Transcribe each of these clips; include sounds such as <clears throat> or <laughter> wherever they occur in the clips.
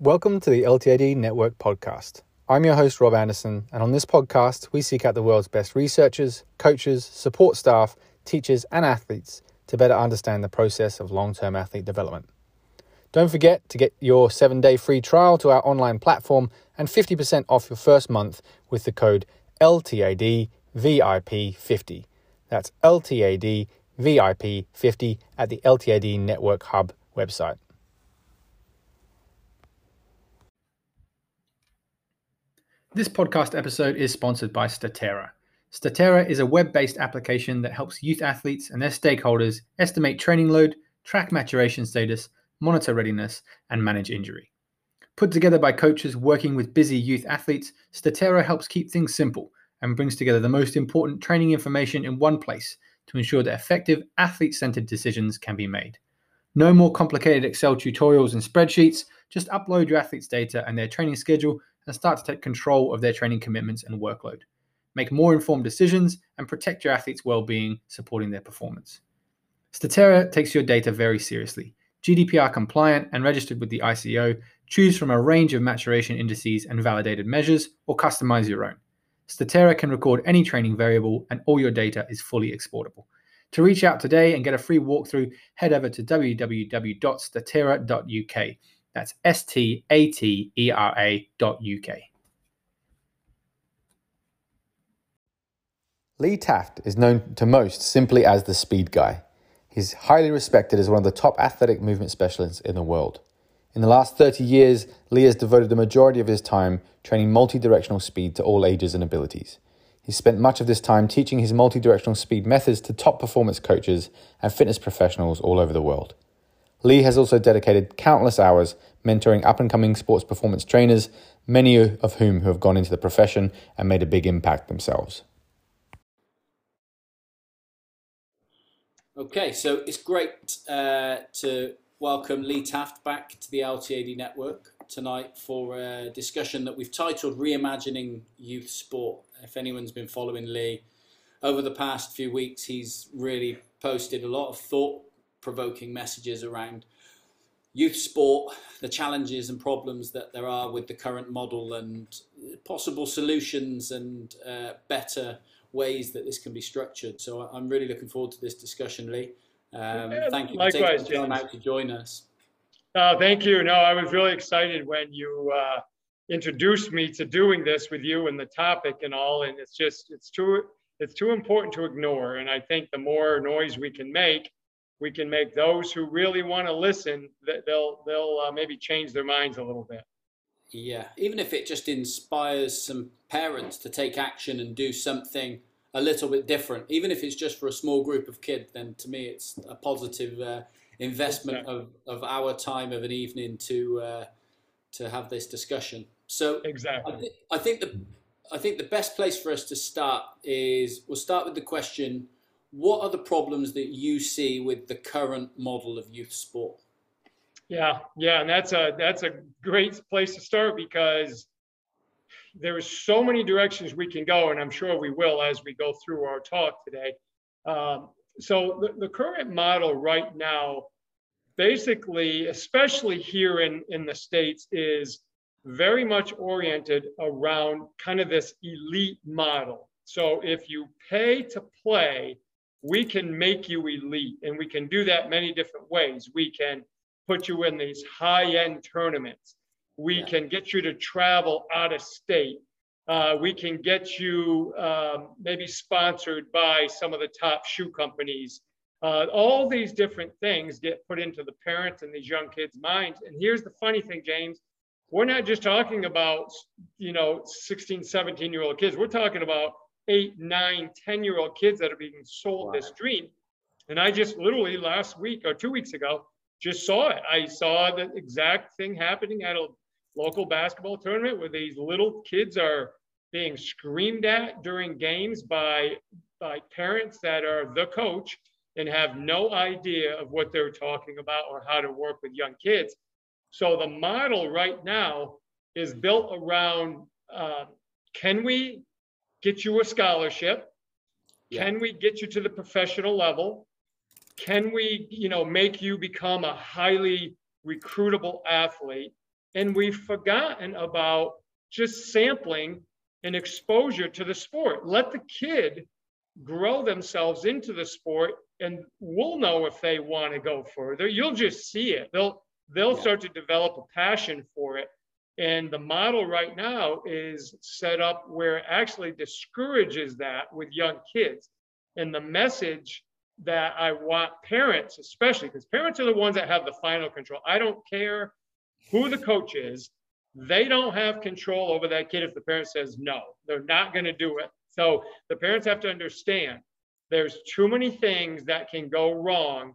Welcome to the LTAD Network podcast. I'm your host, Rob Anderson, and on this podcast, we seek out the world's best researchers, coaches, support staff, teachers, and athletes to better understand the process of long term athlete development. Don't forget to get your seven day free trial to our online platform and 50% off your first month with the code LTADVIP50. That's LTADVIP50 at the LTAD Network Hub website. This podcast episode is sponsored by Statera. Statera is a web based application that helps youth athletes and their stakeholders estimate training load, track maturation status, monitor readiness, and manage injury. Put together by coaches working with busy youth athletes, Statera helps keep things simple and brings together the most important training information in one place to ensure that effective athlete centered decisions can be made. No more complicated Excel tutorials and spreadsheets, just upload your athlete's data and their training schedule and start to take control of their training commitments and workload. Make more informed decisions and protect your athlete's well being, supporting their performance. Statera takes your data very seriously. GDPR compliant and registered with the ICO, choose from a range of maturation indices and validated measures, or customize your own. Statera can record any training variable, and all your data is fully exportable. To reach out today and get a free walkthrough, head over to www.statera.uk. That's S T A T E R A dot UK. Lee Taft is known to most simply as the speed guy. He's highly respected as one of the top athletic movement specialists in the world. In the last 30 years, Lee has devoted the majority of his time training multi directional speed to all ages and abilities. He spent much of this time teaching his multi directional speed methods to top performance coaches and fitness professionals all over the world. Lee has also dedicated countless hours mentoring up and coming sports performance trainers, many of whom have gone into the profession and made a big impact themselves. Okay, so it's great uh, to welcome Lee Taft back to the LTAD network tonight for a discussion that we've titled Reimagining Youth Sport. If anyone's been following Lee over the past few weeks, he's really posted a lot of thought provoking messages around youth sport, the challenges and problems that there are with the current model, and possible solutions and uh, better ways that this can be structured. So I'm really looking forward to this discussion, Lee. Um, thank you for taking the time out to join us. Uh, thank you. No, I was really excited when you uh, introduced me to doing this with you and the topic and all. And it's just it's too it's too important to ignore. And I think the more noise we can make, we can make those who really want to listen that they'll they'll uh, maybe change their minds a little bit yeah even if it just inspires some parents to take action and do something a little bit different even if it's just for a small group of kids then to me it's a positive uh, investment exactly. of, of our time of an evening to uh, to have this discussion so exactly I, th- I think the I think the best place for us to start is we'll start with the question what are the problems that you see with the current model of youth sport? Yeah, yeah, and that's a that's a great place to start because there is so many directions we can go, and I'm sure we will as we go through our talk today. Um, so the, the current model right now, basically, especially here in, in the States, is very much oriented around kind of this elite model. So if you pay to play, we can make you elite and we can do that many different ways we can put you in these high-end tournaments we yeah. can get you to travel out of state uh, we can get you um, maybe sponsored by some of the top shoe companies uh, all these different things get put into the parents and these young kids minds and here's the funny thing james we're not just talking about you know 16 17 year old kids we're talking about eight, nine, 10 year old kids that are being sold wow. this dream. And I just literally last week or two weeks ago just saw it. I saw the exact thing happening at a local basketball tournament where these little kids are being screamed at during games by by parents that are the coach and have no idea of what they're talking about or how to work with young kids. So the model right now is built around uh, can we get you a scholarship? Yeah. Can we get you to the professional level? Can we, you know, make you become a highly recruitable athlete? And we've forgotten about just sampling and exposure to the sport. Let the kid grow themselves into the sport and we'll know if they want to go further. You'll just see it. They'll they'll Yeah. start to develop a passion for it. And the model right now is set up where it actually discourages that with young kids. And the message that I want parents, especially because parents are the ones that have the final control. I don't care who the coach is. They don't have control over that kid if the parent says no, they're not going to do it. So the parents have to understand there's too many things that can go wrong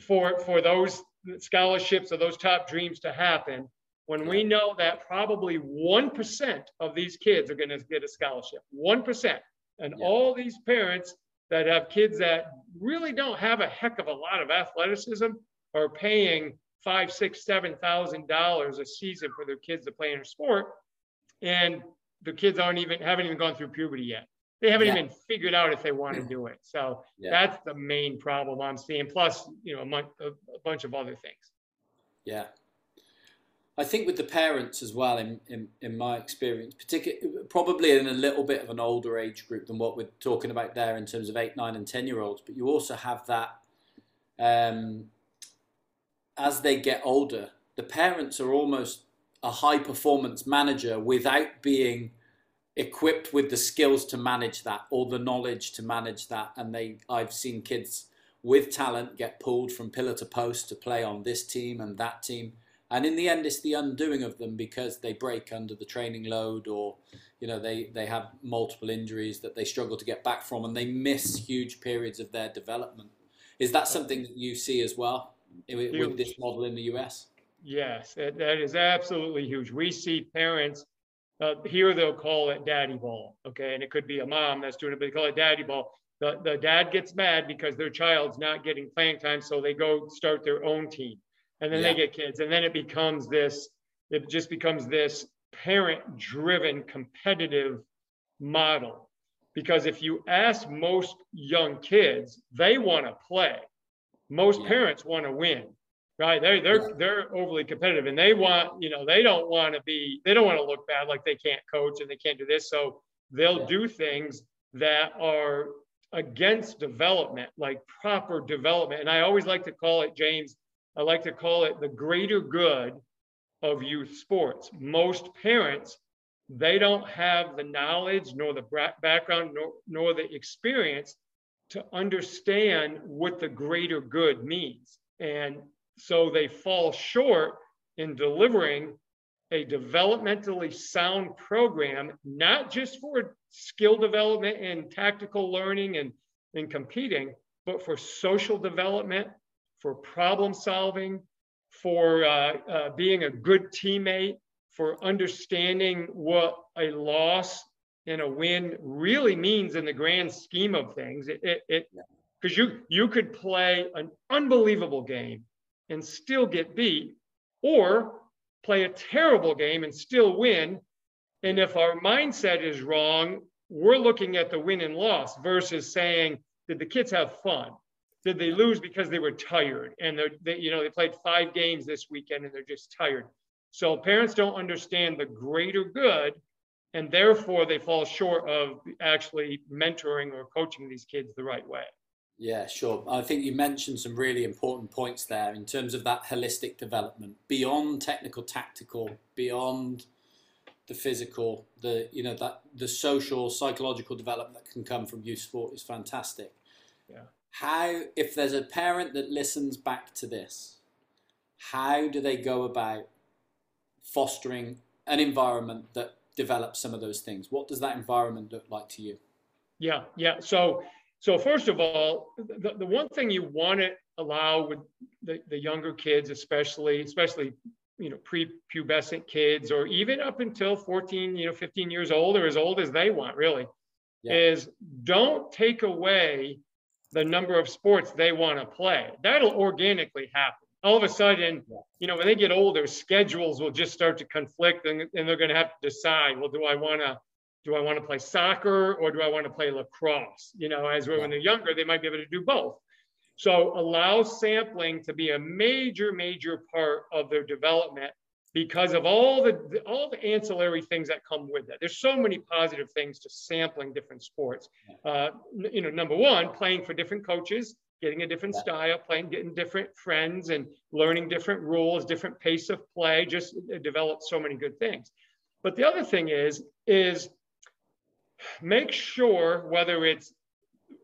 for for those scholarships or those top dreams to happen when we know that probably 1% of these kids are going to get a scholarship 1% and Yeah. all these parents that have kids that really don't have a heck of a lot of athleticism are paying five six seven thousand dollars a season for their kids to play in a sport and the kids aren't even haven't even gone through puberty yet they haven't Yeah. even figured out if they want to <clears throat> do it so Yeah. that's the main problem I'm seeing. Plus, you know, a, mon- a, a bunch of other things. Yeah. I think with the parents as well, in, in, in my experience, particularly probably in a little bit of an older age group than what we're talking about there in terms of eight, nine, and ten year olds, but you also have that um, as they get older, the parents are almost a high performance manager without being equipped with the skills to manage that or the knowledge to manage that. And they, I've seen kids with talent get pulled from pillar to post to play on this team and that team. And in the end, it's the undoing of them because they break under the training load or, you know, they, they have multiple injuries that they struggle to get back from and they miss huge periods of their development. Is that something that you see as well with, with this model in the US? Yes, that, that is absolutely huge. We see parents, uh, here they'll call it daddy ball, okay? And it could be a mom that's doing it, but they call it daddy ball. The, the dad gets mad because their child's not getting playing time, so they go start their own team. And then Yeah. they get kids, and then it becomes this, it just becomes this parent-driven competitive model. Because if you ask most young kids, they want to play. Most Yeah. parents want to win right? They're they're Yeah. they're overly competitive, and they want you know they don't want to be they don't want to look bad like they can't coach and they can't do this, so they'll do things that are against development, like proper development. And I always like to call it James. I like to call it the greater good of youth sports. Most parents they don't have the knowledge nor the background nor, nor the experience to understand what the greater good means. And so they fall short in delivering a developmentally sound program, not just for skill development and tactical learning and, and competing, but for social development, for problem solving, for uh, uh, being a good teammate, for understanding what a loss and a win really means in the grand scheme of things. It, because you you could play an unbelievable game and still get beat, or play a terrible game and still win. And if our mindset is wrong, we're looking at the win and loss versus saying, did the kids have fun? Did they lose because they were tired and they're, they, you know, they played five games this weekend and they're just tired. So parents don't understand the greater good, and therefore they fall short of actually mentoring or coaching these kids the right way. Yeah, sure. I think you mentioned some really important points there in terms of that holistic development beyond technical, tactical, beyond the physical, the you know that the social, psychological development that can come from youth sport is fantastic. Yeah. How if there's a parent that listens back to this, how do they go about fostering an environment that develops some of those things? What does that environment look like to you? Yeah, yeah. So, so first of all, the, the one thing you want to allow with the, the younger kids, especially, especially, you know, pre-pubescent kids, or even up until 14, you know, 15 years old, or as old as they want, really, Yeah. is don't take away the number of sports they want to play. That'll organically happen. All of a sudden, you know, when they get older, schedules will just start to conflict, and, and they're going to have to decide, well, do I want to do I want to play soccer or do I want to play lacrosse? You know, as when they're younger, they might be able to do both. So allow sampling to be a major, major part of their development because of all the all the ancillary things that come with that. There's so many positive things to sampling different sports. Uh, you know, number one, playing for different coaches, getting a different style, playing, getting different friends, and learning different rules, different pace of play. Just develop so many good things. But the other thing is is make sure whether it's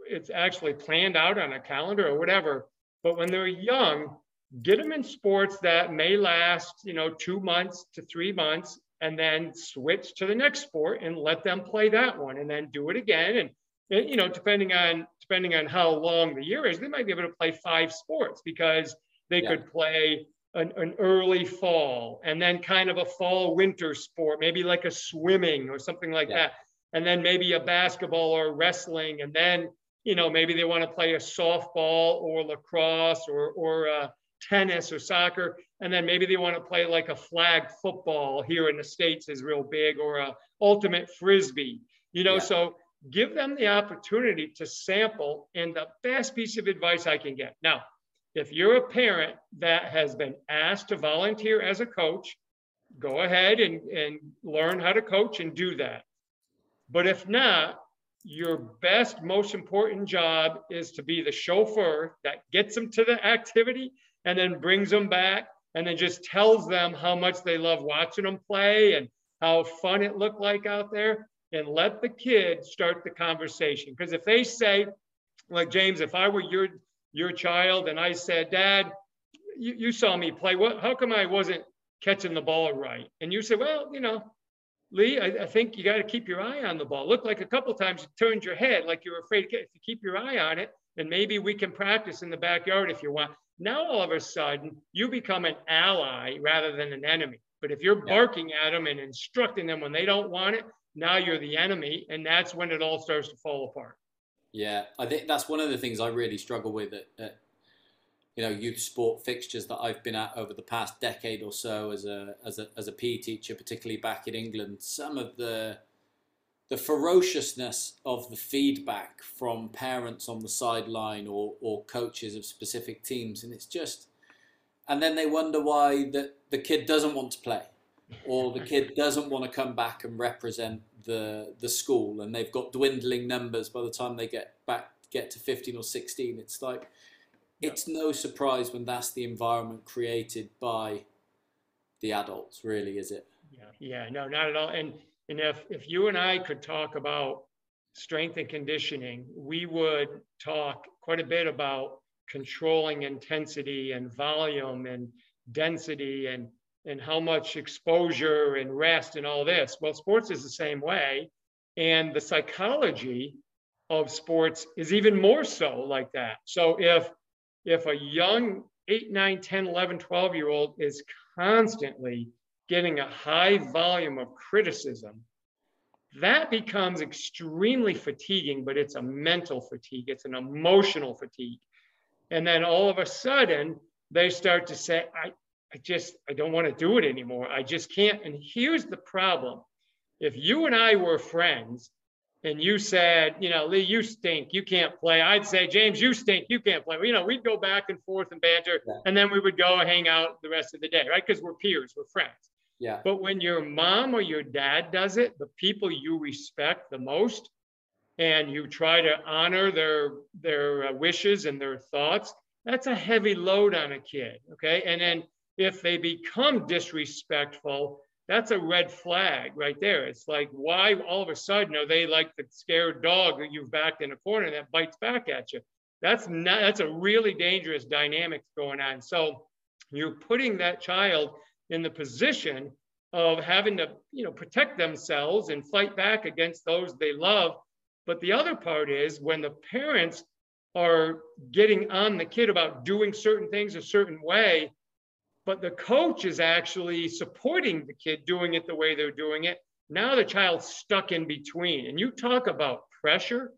it's actually planned out on a calendar or whatever. But when they're young, get them in sports that may last, you know, two months to three months, and then switch to the next sport and let them play that one, and then do it again. And, and you know, depending on depending on how long the year is, they might be able to play five sports because they yeah. could play an, an, early fall and then kind of a fall winter sport, maybe like a swimming or something like yeah. that. And then maybe a basketball or wrestling, and then you know, maybe they want to play a softball or lacrosse or, or uh, tennis or soccer. And then maybe they want to play like a flag football here in the States is real big or a ultimate Frisbee, you know, yeah. so give them the opportunity to sample and the best piece of advice I can get. Now, if you're a parent that has been asked to volunteer as a coach, go ahead and, and learn how to coach and do that. But if not, your best, most important job is to be the chauffeur that gets them to the activity and then brings them back and then just tells them how much they love watching them play and how fun it looked like out there and let the kid start the conversation because if they say like james if i were your your child and i said dad you, you saw me play what how come i wasn't catching the ball right and you said well you know Lee, I, I think you got to keep your eye on the ball. Look like a couple times you turned your head like you were afraid to, you keep your eye on it. And maybe we can practice in the backyard if you want. Now, all of a sudden, you become an ally rather than an enemy. But if you're barking at them and instructing them when they don't want it, now you're the enemy. And that's when it all starts to fall apart. Yeah, I think that's one of the things I really struggle with at, at you know youth sport fixtures that I've been at over the past decade or so as a as a as a PE teacher, particularly back in England, some of the the ferociousness of the feedback from parents on the sideline or or coaches of specific teams, and it's just, and then they wonder why that the kid doesn't want to play, or the kid doesn't want to come back and represent the the school, and they've got dwindling numbers by the time they get back get to 15 or 16 it's like it's no surprise when that's the environment created by the adults, really, is it? Yeah, yeah, no, not at all. And and if if you and I could talk about strength and conditioning, we would talk quite a bit about controlling intensity and volume and density and and how much exposure and rest and all this. Well, sports is the same way. And the psychology of sports is even more so like that. So if if a young 8, 9, 10, 11, 12 year old is constantly getting a high volume of criticism, that becomes extremely fatiguing, but it's a mental fatigue, it's an emotional fatigue. And then all of a sudden, they start to say, I, I just, I don't want to do it anymore. I just can't. And here's the problem if you and I were friends and you said, you know, Lee, you stink, you can't play. I'd say, James, you stink, you can't play. You know, we'd go back and forth and banter, yeah. and then we would go hang out the rest of the day, right? Because we're peers, we're friends. Yeah. But when your mom or your dad does it, the people you respect the most, and you try to honor their their uh, wishes and their thoughts, that's a heavy load on a kid. Okay, and then if they become disrespectful, that's a red flag right there. It's like, why all of a sudden are they like the scared dog that you've backed in a corner that bites back at you? That's not, that's a really dangerous dynamic going on. So you're putting that child in the position of having to, you know, protect themselves and fight back against those they love. But the other part is when the parents are getting on the kid about doing certain things a certain way, but the coach is actually supporting the kid doing it the way they're doing it. Now the child's stuck in between. And you talk about pressure,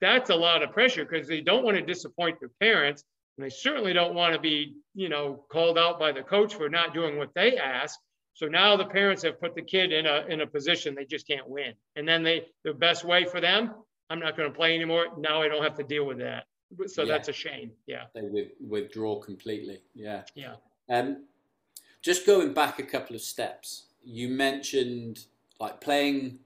that's a lot of pressure because they don't want to disappoint their parents. And they certainly don't want to be, you know, called out by the coach for not doing what they ask. So now the parents have put the kid in a in a position they just can't win. And then they the best way for them, I'm not going to play anymore. Now I don't have to deal with that. So yeah. that's a shame. Yeah. They withdraw completely. Yeah. Yeah. Um, just going back a couple of steps, you mentioned like playing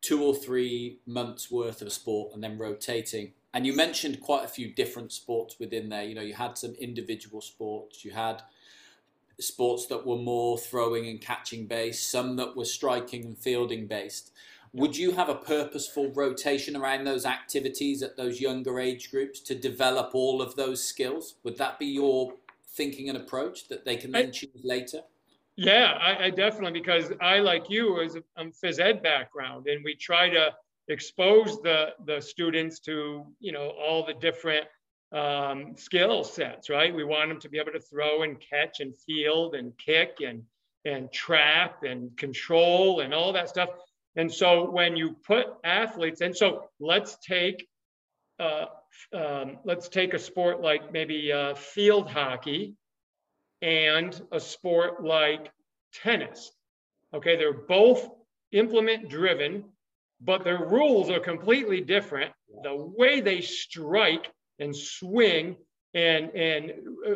two or three months worth of sport and then rotating. And you mentioned quite a few different sports within there. You know, you had some individual sports, you had sports that were more throwing and catching based, some that were striking and fielding based. Would you have a purposeful rotation around those activities at those younger age groups to develop all of those skills? Would that be your thinking and approach that they can then I, choose later? Yeah, I, I, definitely because I, like you, is a um, phys ed background, and we try to expose the the students to you know all the different um, skill sets. Right? We want them to be able to throw and catch and field and kick and and trap and control and all that stuff. And so when you put athletes, and so let's take uh, um, let's take a sport like maybe uh, field hockey and a sport like tennis. Okay, they're both implement driven, but their rules are completely different. The way they strike and swing and and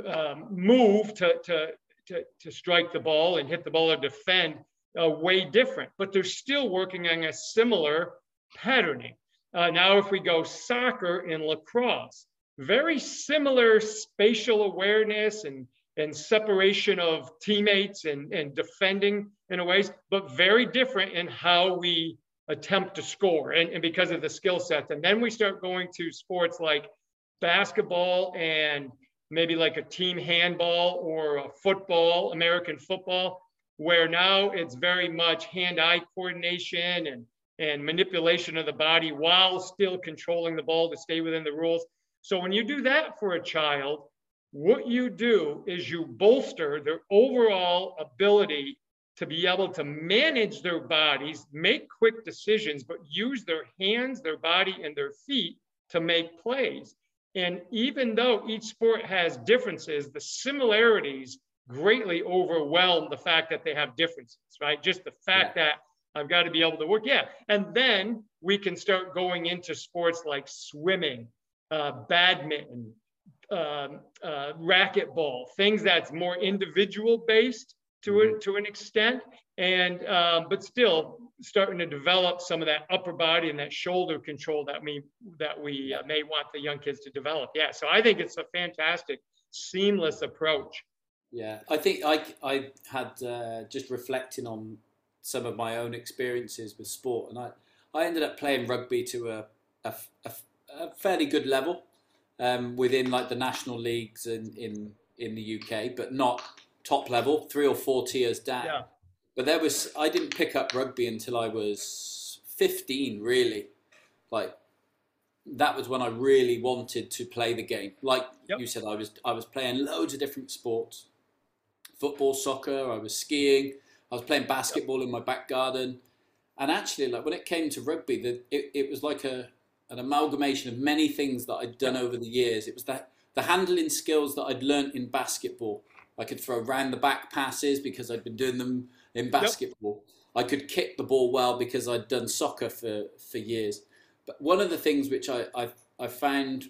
um, move to, to to to strike the ball and hit the ball or defend uh, way different, but they're still working on a similar patterning. Uh, now, if we go soccer and lacrosse, very similar spatial awareness and, and separation of teammates and, and defending in a ways, but very different in how we attempt to score and, and because of the skill sets. And then we start going to sports like basketball and maybe like a team handball or a football, American football, where now it's very much hand-eye coordination and, and manipulation of the body while still controlling the ball to stay within the rules. So when you do that for a child, what you do is you bolster their overall ability to be able to manage their bodies, make quick decisions, but use their hands, their body, and their feet to make plays. And even though each sport has differences, the similarities greatly overwhelm the fact that they have differences, right? Just the fact yeah. that I've got to be able to work. Yeah. And then we can start going into sports like swimming, uh, badminton, um, uh, racquetball, things that's more individual based to, a, to an extent. And, um, but still starting to develop some of that upper body and that shoulder control that we, that we uh, may want the young kids to develop. Yeah. So I think it's a fantastic, seamless approach. Yeah, I think I, I had uh, just reflecting on some of my own experiences with sport, and I, I ended up playing rugby to a, a, a, a fairly good level um, within like the national leagues in, in in the UK, but not top level, three or four tiers down. Yeah. But there was I didn't pick up rugby until I was 15, really. Like that was when I really wanted to play the game. Like yep. you said, I was I was playing loads of different sports football, soccer. I was skiing. I was playing basketball in my back garden. And actually, like when it came to rugby, the, it, it was like a an amalgamation of many things that I'd done over the years. It was that the handling skills that I'd learnt in basketball. I could throw round the back passes because I'd been doing them in basketball. Yep. I could kick the ball well because I'd done soccer for, for years. But one of the things which I, I, I found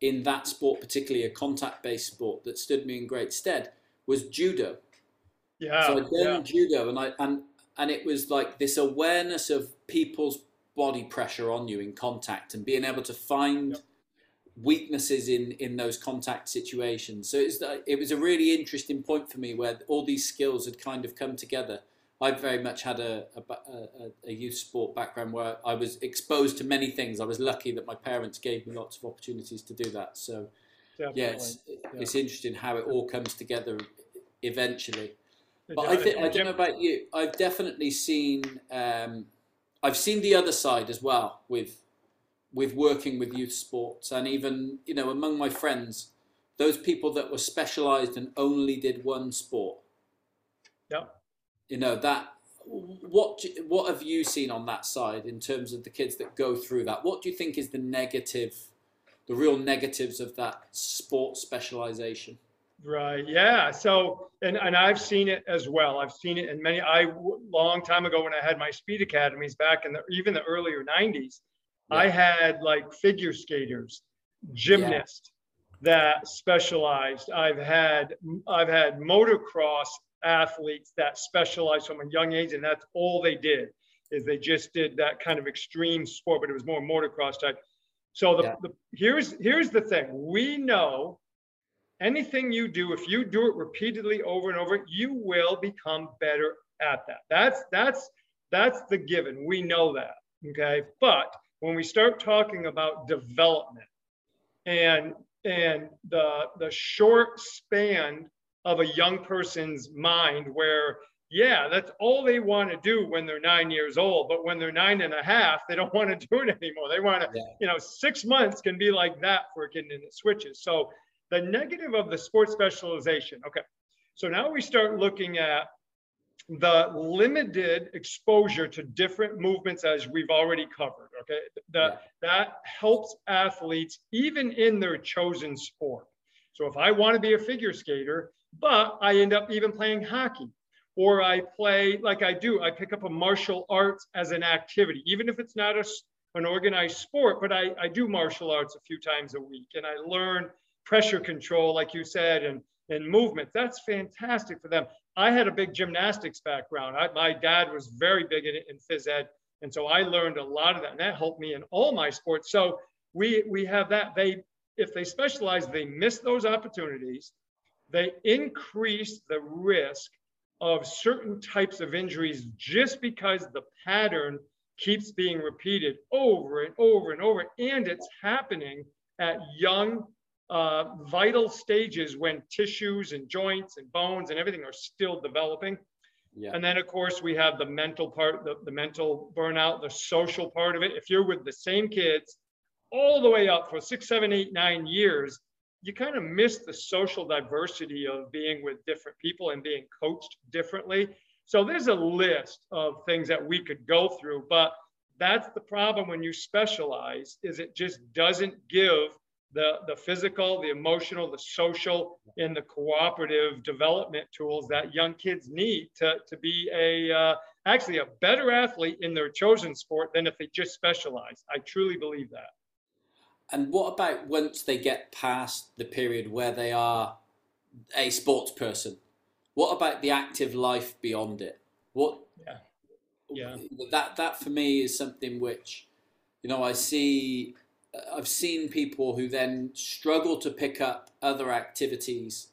in that sport, particularly a contact based sport, that stood me in great stead was judo. Yeah. So I did yeah. judo, and I and and it was like this awareness of people's body pressure on you in contact, and being able to find. Yep. Weaknesses in in those contact situations. So it's it was a really interesting point for me where all these skills had kind of come together. I very much had a, a, a, youth sport background where I was exposed to many things. I was lucky that my parents gave me lots of opportunities to do that. So, Definitely. yeah, it's, yeah. it's interesting how it all comes together eventually. But I think I don't know about you. I've definitely seen um, I've seen the other side as well with with working with youth sports and even you know among my friends those people that were specialized and only did one sport. Yeah. You know that what what have you seen on that side in terms of the kids that go through that? What do you think is the negative the real negatives of that sport specialization? Right. Yeah. So, and, and I've seen it as well. I've seen it in many, I, long time ago when I had my speed academies back in the, even the earlier nineties, yeah. I had like figure skaters, gymnasts yeah. that specialized. I've had, I've had motocross athletes that specialized from a young age and that's all they did is they just did that kind of extreme sport, but it was more motocross type. So the, yeah. the here's, here's the thing. We know anything you do, if you do it repeatedly over and over, you will become better at that. That's that's that's the given. We know that. Okay. But when we start talking about development and and the the short span of a young person's mind where yeah that's all they want to do when they're nine years old but when they're nine and a half they don't <laughs> want to do it anymore they want to yeah. you know six months can be like that for a kid and it switches so the negative of the sports specialization. Okay, so now we start looking at the limited exposure to different movements as we've already covered. Okay, that, yeah. that helps athletes even in their chosen sport. So if I want to be a figure skater, but I end up even playing hockey, or I play like I do, I pick up a martial arts as an activity, even if it's not a, an organized sport, but I, I do martial arts a few times a week and I learn pressure control, like you said, and, and movement. That's fantastic for them. I had a big gymnastics background. I, my dad was very big in, in phys ed. And so I learned a lot of that, and that helped me in all my sports. So we we have that. They if they specialize, they miss those opportunities. They increase the risk of certain types of injuries just because the pattern keeps being repeated over and over and over, and it's happening at young uh, vital stages when tissues and joints and bones and everything are still developing. Yeah. And then, of course, we have the mental part, the, the mental burnout, the social part of it. If you're with the same kids all the way up for six, seven, eight, nine years, you kind of miss the social diversity of being with different people and being coached differently. So there's a list of things that we could go through, but that's the problem when you specialize is it just doesn't give the, the physical, the emotional, the social, and the cooperative development tools that young kids need to, to be a uh, actually a better athlete in their chosen sport than if they just specialize. I truly believe that. And what about once they get past the period where they are a sports person? What about the active life beyond it? What? Yeah. Yeah. That that for me is something which, you know, I see I've seen people who then struggle to pick up other activities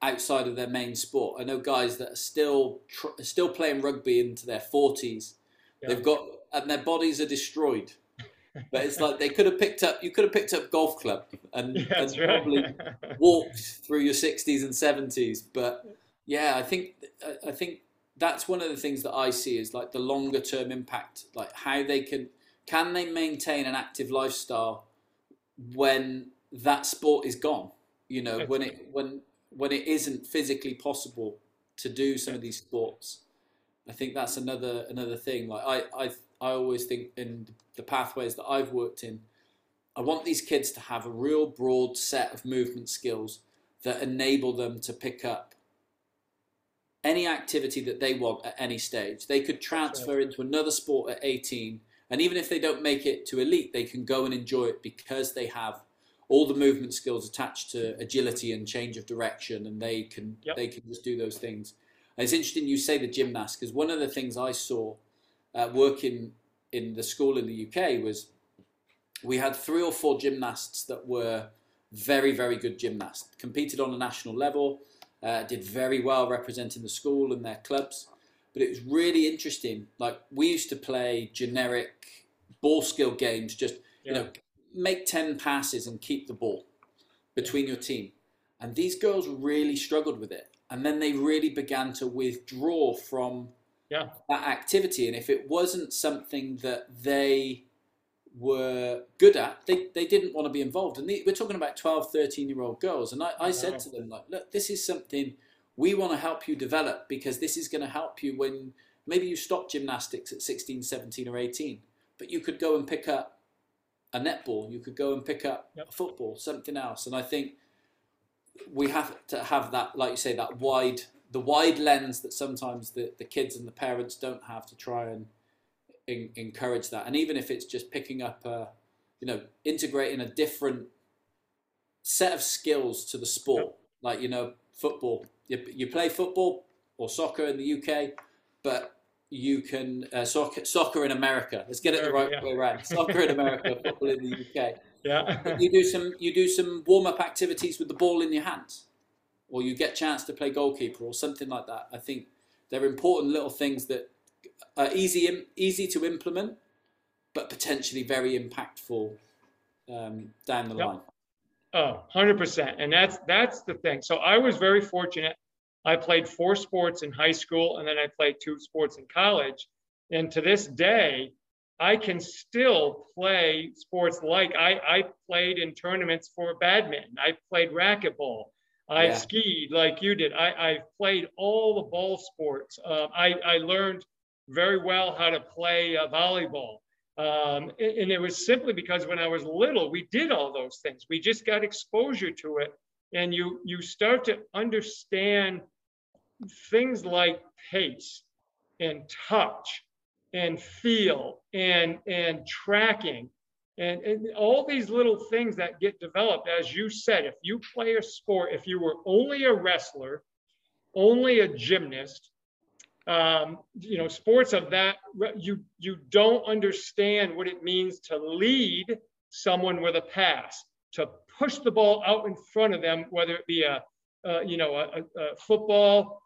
outside of their main sport. I know guys that are still tr- still playing rugby into their forties. Yeah. They've got and their bodies are destroyed. <laughs> But it's like they could have picked up. You could have picked up golf club and, <laughs> yeah, and probably <laughs> walked through your sixties and seventies. But yeah, I think I think that's one of the things that I see is like the longer term impact, like how they can can they maintain an active lifestyle when that sport is gone? You know, when it when when it isn't physically possible to do some of these sports. I think that's another another thing. Like I I I always think in the pathways that I've worked in, I want these kids to have a real broad set of movement skills that enable them to pick up any activity that they want at any stage. They could transfer into another sport at 18 and even if they don't make it to elite, they can go and enjoy it because they have all the movement skills attached to agility and change of direction, and they can yep. they can just do those things. And it's interesting you say the gymnast because one of the things I saw uh, working in the school in the UK was we had three or four gymnasts that were very very good gymnasts, competed on a national level, uh, did very well representing the school and their clubs. But it was really interesting. Like we used to play generic ball skill games, just yeah. you know, make ten passes and keep the ball between your team. And these girls really struggled with it. And then they really began to withdraw from yeah. that activity. And if it wasn't something that they were good at, they, they didn't want to be involved. And we're talking about 12, 13 year old girls. And I, I said to them, like, look, this is something we want to help you develop because this is going to help you when maybe you stop gymnastics at 16, 17, or 18, but you could go and pick up a netball, you could go and pick up yep. a football, something else. And I think we have to have that, like you say, that wide, the wide lens that sometimes the, the kids and the parents don't have to try and in, encourage that. And even if it's just picking up, a, you know, integrating a different set of skills to the sport, like you know, football. You, you play football or soccer in the UK, but you can uh, soccer soccer in America. Let's get it the right yeah. way around. Soccer in <laughs> America, football in the UK. Yeah. you do some you do some warm up activities with the ball in your hands, or you get chance to play goalkeeper or something like that. I think they're important little things that are easy easy to implement, but potentially very impactful um, down the yep. line. Oh, 100%. And that's that's the thing. So I was very fortunate I played four sports in high school and then I played two sports in college. And to this day, I can still play sports like I, I played in tournaments for badminton. I played racquetball. I yeah. skied like you did. I, I played all the ball sports. Uh, I, I learned very well how to play uh, volleyball. Um, and, and, it was simply because when I was little, we did all those things. We just got exposure to it. And you, you start to understand things like pace and touch and feel and and tracking and, and all these little things that get developed as you said if you play a sport if you were only a wrestler only a gymnast um, you know sports of that you you don't understand what it means to lead someone with a pass to push the ball out in front of them whether it be a you know a, a football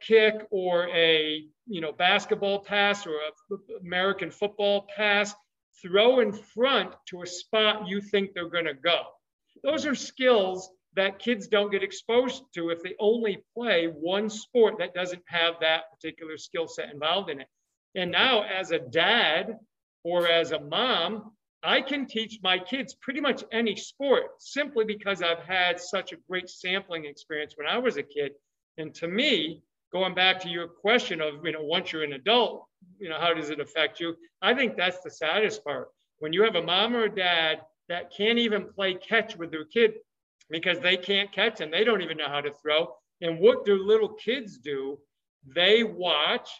kick or a you know basketball pass or a American football pass, throw in front to a spot you think they're going to go. Those are skills that kids don't get exposed to if they only play one sport that doesn't have that particular skill set involved in it. And now, as a dad or as a mom, I can teach my kids pretty much any sport simply because I've had such a great sampling experience when I was a kid and to me, going back to your question of, you know, once you're an adult, you know, how does it affect you? I think that's the saddest part. When you have a mom or a dad that can't even play catch with their kid because they can't catch and they don't even know how to throw. And what do little kids do? They watch,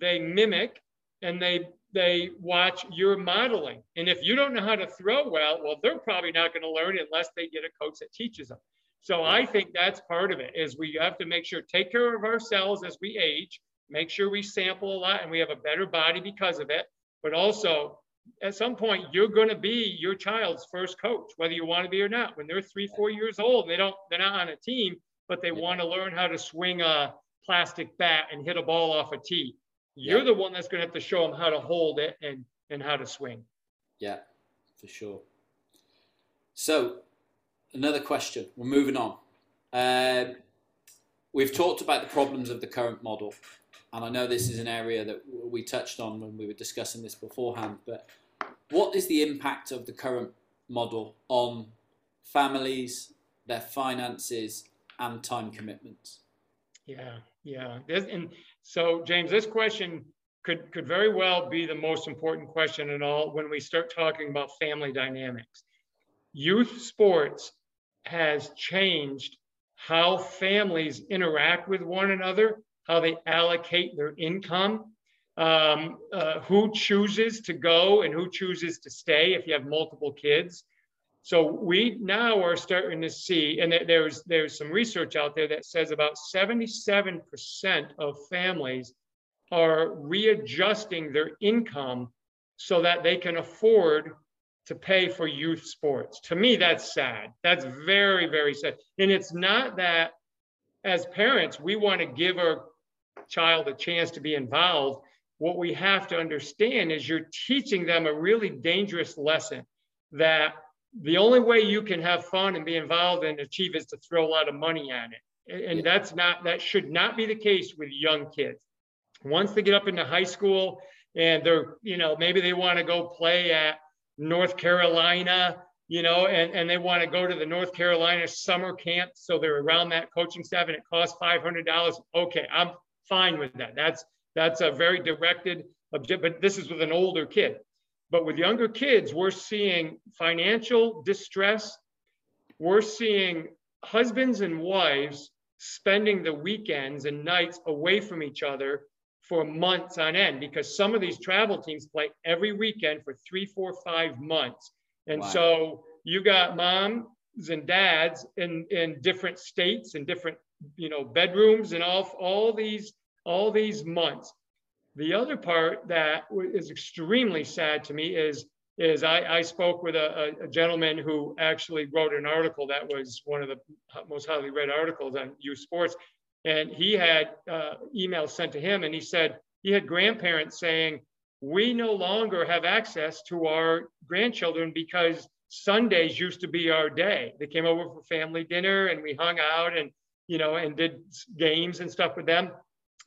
they mimic, and they they watch your modeling. And if you don't know how to throw well, well, they're probably not going to learn unless they get a coach that teaches them. So I think that's part of it is we have to make sure take care of ourselves as we age, make sure we sample a lot and we have a better body because of it. But also at some point you're going to be your child's first coach, whether you want to be or not. When they're three, four years old, they don't they're not on a team, but they want to learn how to swing a plastic bat and hit a ball off a tee. You're yeah. the one that's going to have to show them how to hold it and and how to swing. Yeah, for sure. So another question. We're moving on. Um, we've talked about the problems of the current model, and I know this is an area that we touched on when we were discussing this beforehand. But what is the impact of the current model on families, their finances, and time commitments? Yeah, yeah. And so, James, this question could could very well be the most important question in all when we start talking about family dynamics. Youth sports has changed how families interact with one another, how they allocate their income, um, uh, who chooses to go and who chooses to stay if you have multiple kids. So we now are starting to see, and there's there's some research out there that says about 77% of families are readjusting their income so that they can afford to pay for youth sports. To me, that's sad. That's very, very sad. And it's not that as parents, we want to give our child a chance to be involved. What we have to understand is you're teaching them a really dangerous lesson that the only way you can have fun and be involved and achieve is to throw a lot of money at it. And that's not, that should not be the case with young kids. Once they get up into high school and they're, you know, maybe they want to go play at North Carolina, you know, and, and they want to go to the North Carolina summer camp. So they're around that coaching staff and it costs $500. Okay, I'm fine with that. That's, that's a very directed object, but this is with an older kid. But with younger kids, we're seeing financial distress. We're seeing husbands and wives spending the weekends and nights away from each other for months on end because some of these travel teams play every weekend for three, four, five months. And wow. so you got moms and dads in, in different states and different, you know, bedrooms and all, all these, all these months. The other part that is extremely sad to me is is I, I spoke with a, a, gentleman who actually wrote an article that was one of the most highly read articles on youth sports. And he had uh, emails sent to him, and he said he had grandparents saying, We no longer have access to our grandchildren because Sundays used to be our day. They came over for family dinner and we hung out and, you know, and did games and stuff with them.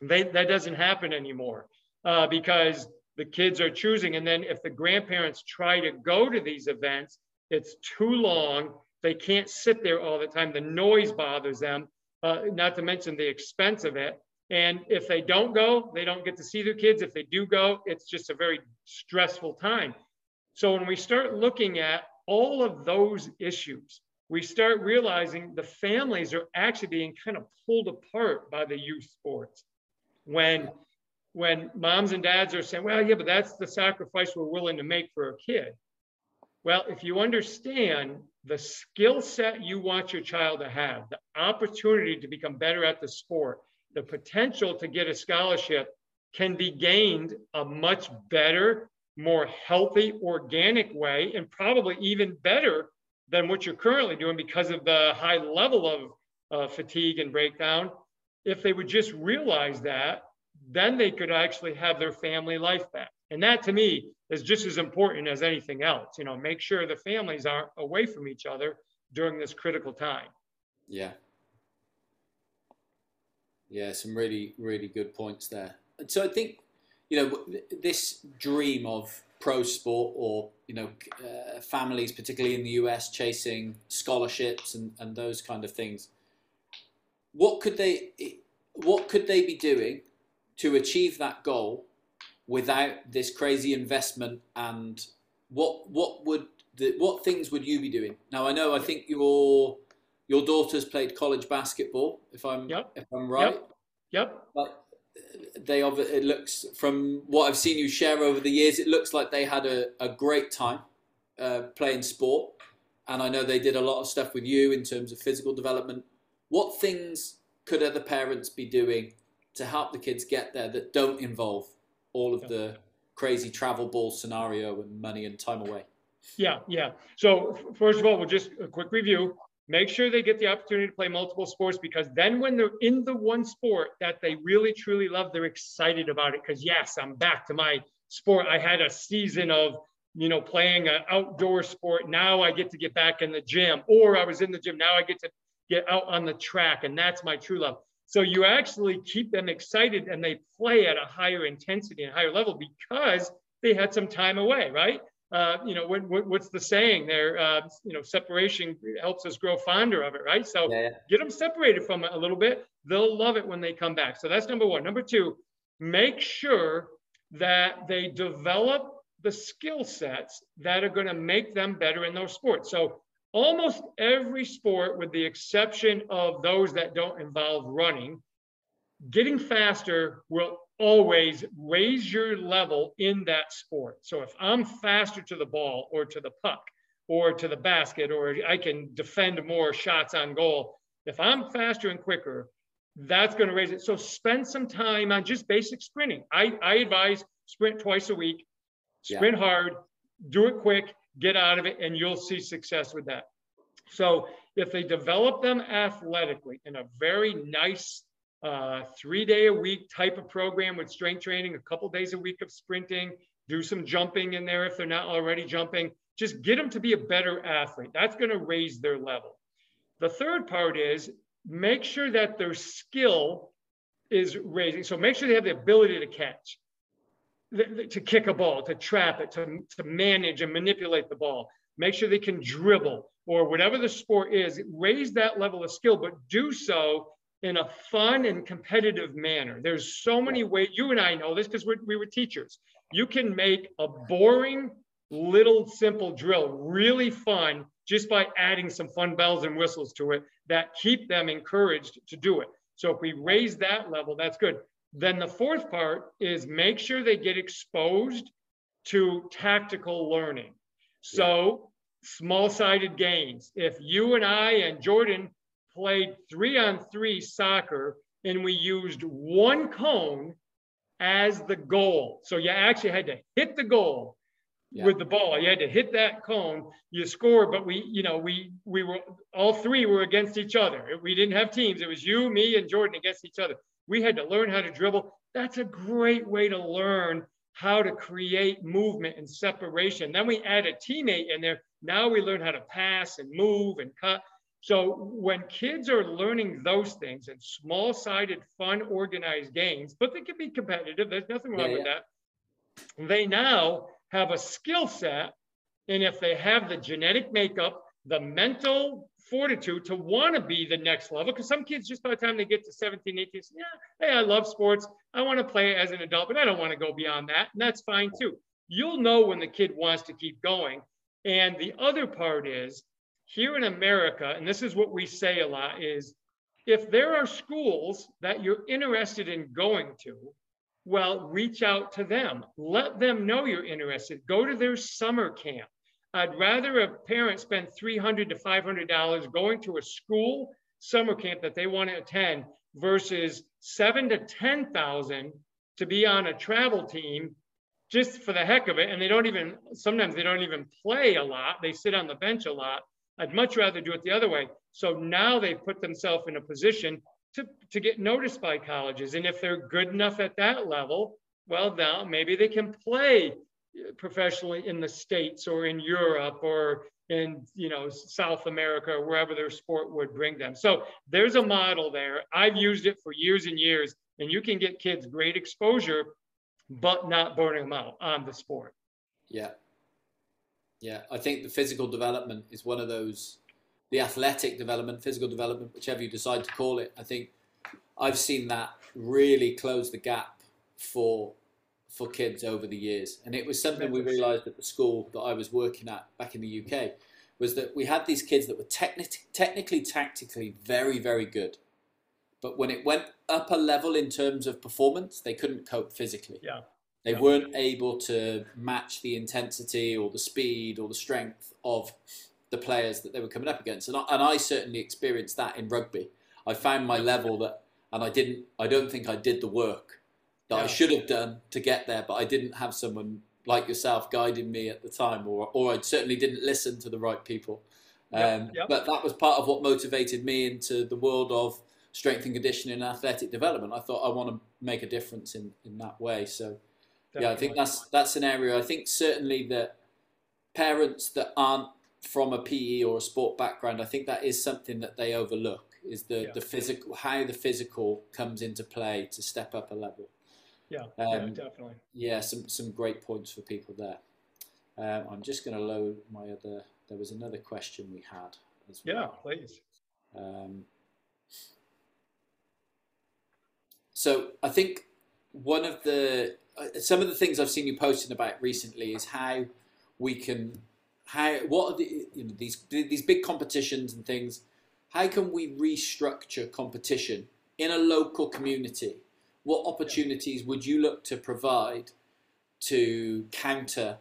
They, that doesn't happen anymore uh, because the kids are choosing. And then if the grandparents try to go to these events, it's too long. They can't sit there all the time. The noise bothers them, uh, not to mention the expense of it. And if they don't go, they don't get to see their kids. If they do go, it's just a very stressful time. So when we start looking at all of those issues, we start realizing the families are actually being kind of pulled apart by the youth sports. When when moms and dads are saying, well, yeah, but that's the sacrifice we're willing to make for a kid. Well, if you understand the skill set you want your child to have, the opportunity to become better at the sport, the potential to get a scholarship can be gained a much better, more healthy, organic way, and probably even better than what you're currently doing because of the high level of uh, fatigue and breakdown. If they would just realize that then they could actually have their family life back. And that to me is just as important as anything else. You know, make sure the families aren't away from each other during this critical time. Yeah. Yeah, some really, really good points there. And so I think, you know, this dream of pro sport or, you know, uh, families, particularly in the US, chasing scholarships and, and those kind of things, what could they, what could they be doing to achieve that goal without this crazy investment? And what what would the, what things would you be doing? Now i know i think your your daughter's played college basketball if i'm yep. if i'm right. Yep, yep. but they it looks from what i've seen you share over the years it looks like they had a, a great time uh, playing sport. And i know they did a lot of stuff with you in terms of physical development what things could other parents be doing to help the kids get there that don't involve all of the crazy travel ball scenario and money and time away? Yeah, yeah. So first of all, we'll just a quick review. Make sure they get the opportunity to play multiple sports because then when they're in the one sport that they really truly love, they're excited about it because yes, I'm back to my sport. I had a season of you know playing an outdoor sport. Now I get to get back in the gym, or I was in the gym. Now I get to get out on the track, and that's my true love. So you actually keep them excited and they play at a higher intensity and higher level because they had some time away, right? Uh, you know, what, what, what's the saying there? Uh, you know, separation helps us grow fonder of it, right? So yeah. get them separated from it a little bit. They'll love it when they come back. So that's number one. Number two, make sure that they develop the skill sets that are going to make them better in those sports. So almost every sport, with the exception of those that don't involve running, getting faster will always raise your level in that sport. So if I'm faster to the ball or to the puck or to the basket, or I can defend more shots on goal, if I'm faster and quicker, that's going to raise it. So spend some time on just basic sprinting. I, I advise sprint twice a week, sprint yeah. hard, do it quick, get out of it, and you'll see success with that. So if they develop them athletically in a very nice uh, three day a week type of program with strength training, a couple days a week of sprinting, do some jumping in there if they're not already jumping, just get them to be a better athlete. That's going to raise their level. The third part is make sure that their skill is raising. So make sure they have the ability to catch to kick a ball, to trap it, to, to manage and manipulate the ball. Make sure they can dribble or whatever the sport is. Raise that level of skill, but do so in a fun and competitive manner. There's so many ways, you and I know this because we were teachers. You can make a boring little simple drill really fun just by adding some fun bells and whistles to it that keep them encouraged to do it. So if we raise that level, that's good. Then the fourth part is make sure they get exposed to tactical learning. So small sided games. If you and I and Jordan played three on three soccer and we used one cone as the goal. So you actually had to hit the goal yeah. with the ball. You had to hit that cone. You score, but we, you know, we we were all three were against each other. We didn't have teams. It was you, me, and Jordan against each other. We had to learn how to dribble. That's a great way to learn how to create movement and separation. Then we add a teammate in there. Now we learn how to pass and move and cut. So when kids are learning those things in small-sided, fun, organized games, but they can be competitive. There's nothing wrong yeah, with yeah. that. They now have a skill set. And if they have the genetic makeup, the mental fortitude to want to be the next level, because some kids just by the time they get to 17, 18, say, yeah, hey, I love sports. I want to play as an adult, but I don't want to go beyond that. And that's fine too. You'll know when the kid wants to keep going. And the other part is here in America, and this is what we say a lot, is if there are schools that you're interested in going to, well, reach out to them. Let them know you're interested. Go to their summer camp. I'd rather a parent spend $300 to $500 going to a school summer camp that they want to attend versus seven to 10,000 to be on a travel team just for the heck of it. And they don't even, sometimes they don't even play a lot. They sit on the bench a lot. I'd much rather do it the other way. So now they put themselves in a position to, to get noticed by colleges. And if they're good enough at that level, well, now maybe they can play professionally in the States or in Europe or in you know South America or wherever their sport would bring them. So there's a model there. I've used it for years and years, and you can get kids great exposure, but not burning them out on the sport. Yeah. Yeah, I think the physical development is one of those the athletic development, physical development, whichever you decide to call it. I think I've seen that really close the gap for for kids over the years, and it was something we realised at the school that I was working at back in the UK was that we had these kids that were techni- technically, tactically very, very good, but when it went up a level in terms of performance, they couldn't cope physically. Yeah. They yeah. weren't able to match the intensity or the speed or the strength of the players that they were coming up against. And I, and I certainly experienced that in rugby. I found my level that, and I didn't, I don't think I did the work that yeah. I should have done to get there, but I didn't have someone like yourself guiding me at the time, or, or I certainly didn't listen to the right people. Um, yep, yep. But that was part of what motivated me into the world of strength and conditioning and athletic development. I thought I want to make a difference in, in that way. So, Definitely. yeah, I think that's that's an area. I think certainly that parents that aren't from a PE or a sport background, I think that is something that they overlook is the, yeah. the physical how the physical comes into play to step up a level. Yeah, um, yeah definitely. Yeah, some some great points for people there. Um, I'm just going to load my other. There was another question we had as well. Yeah, please. Um, so I think one of the uh, some of the things I've seen you posting about recently is how we can how what are the you know, these these big competitions and things? How can we restructure competition in a local community? What opportunities would you look to provide to counter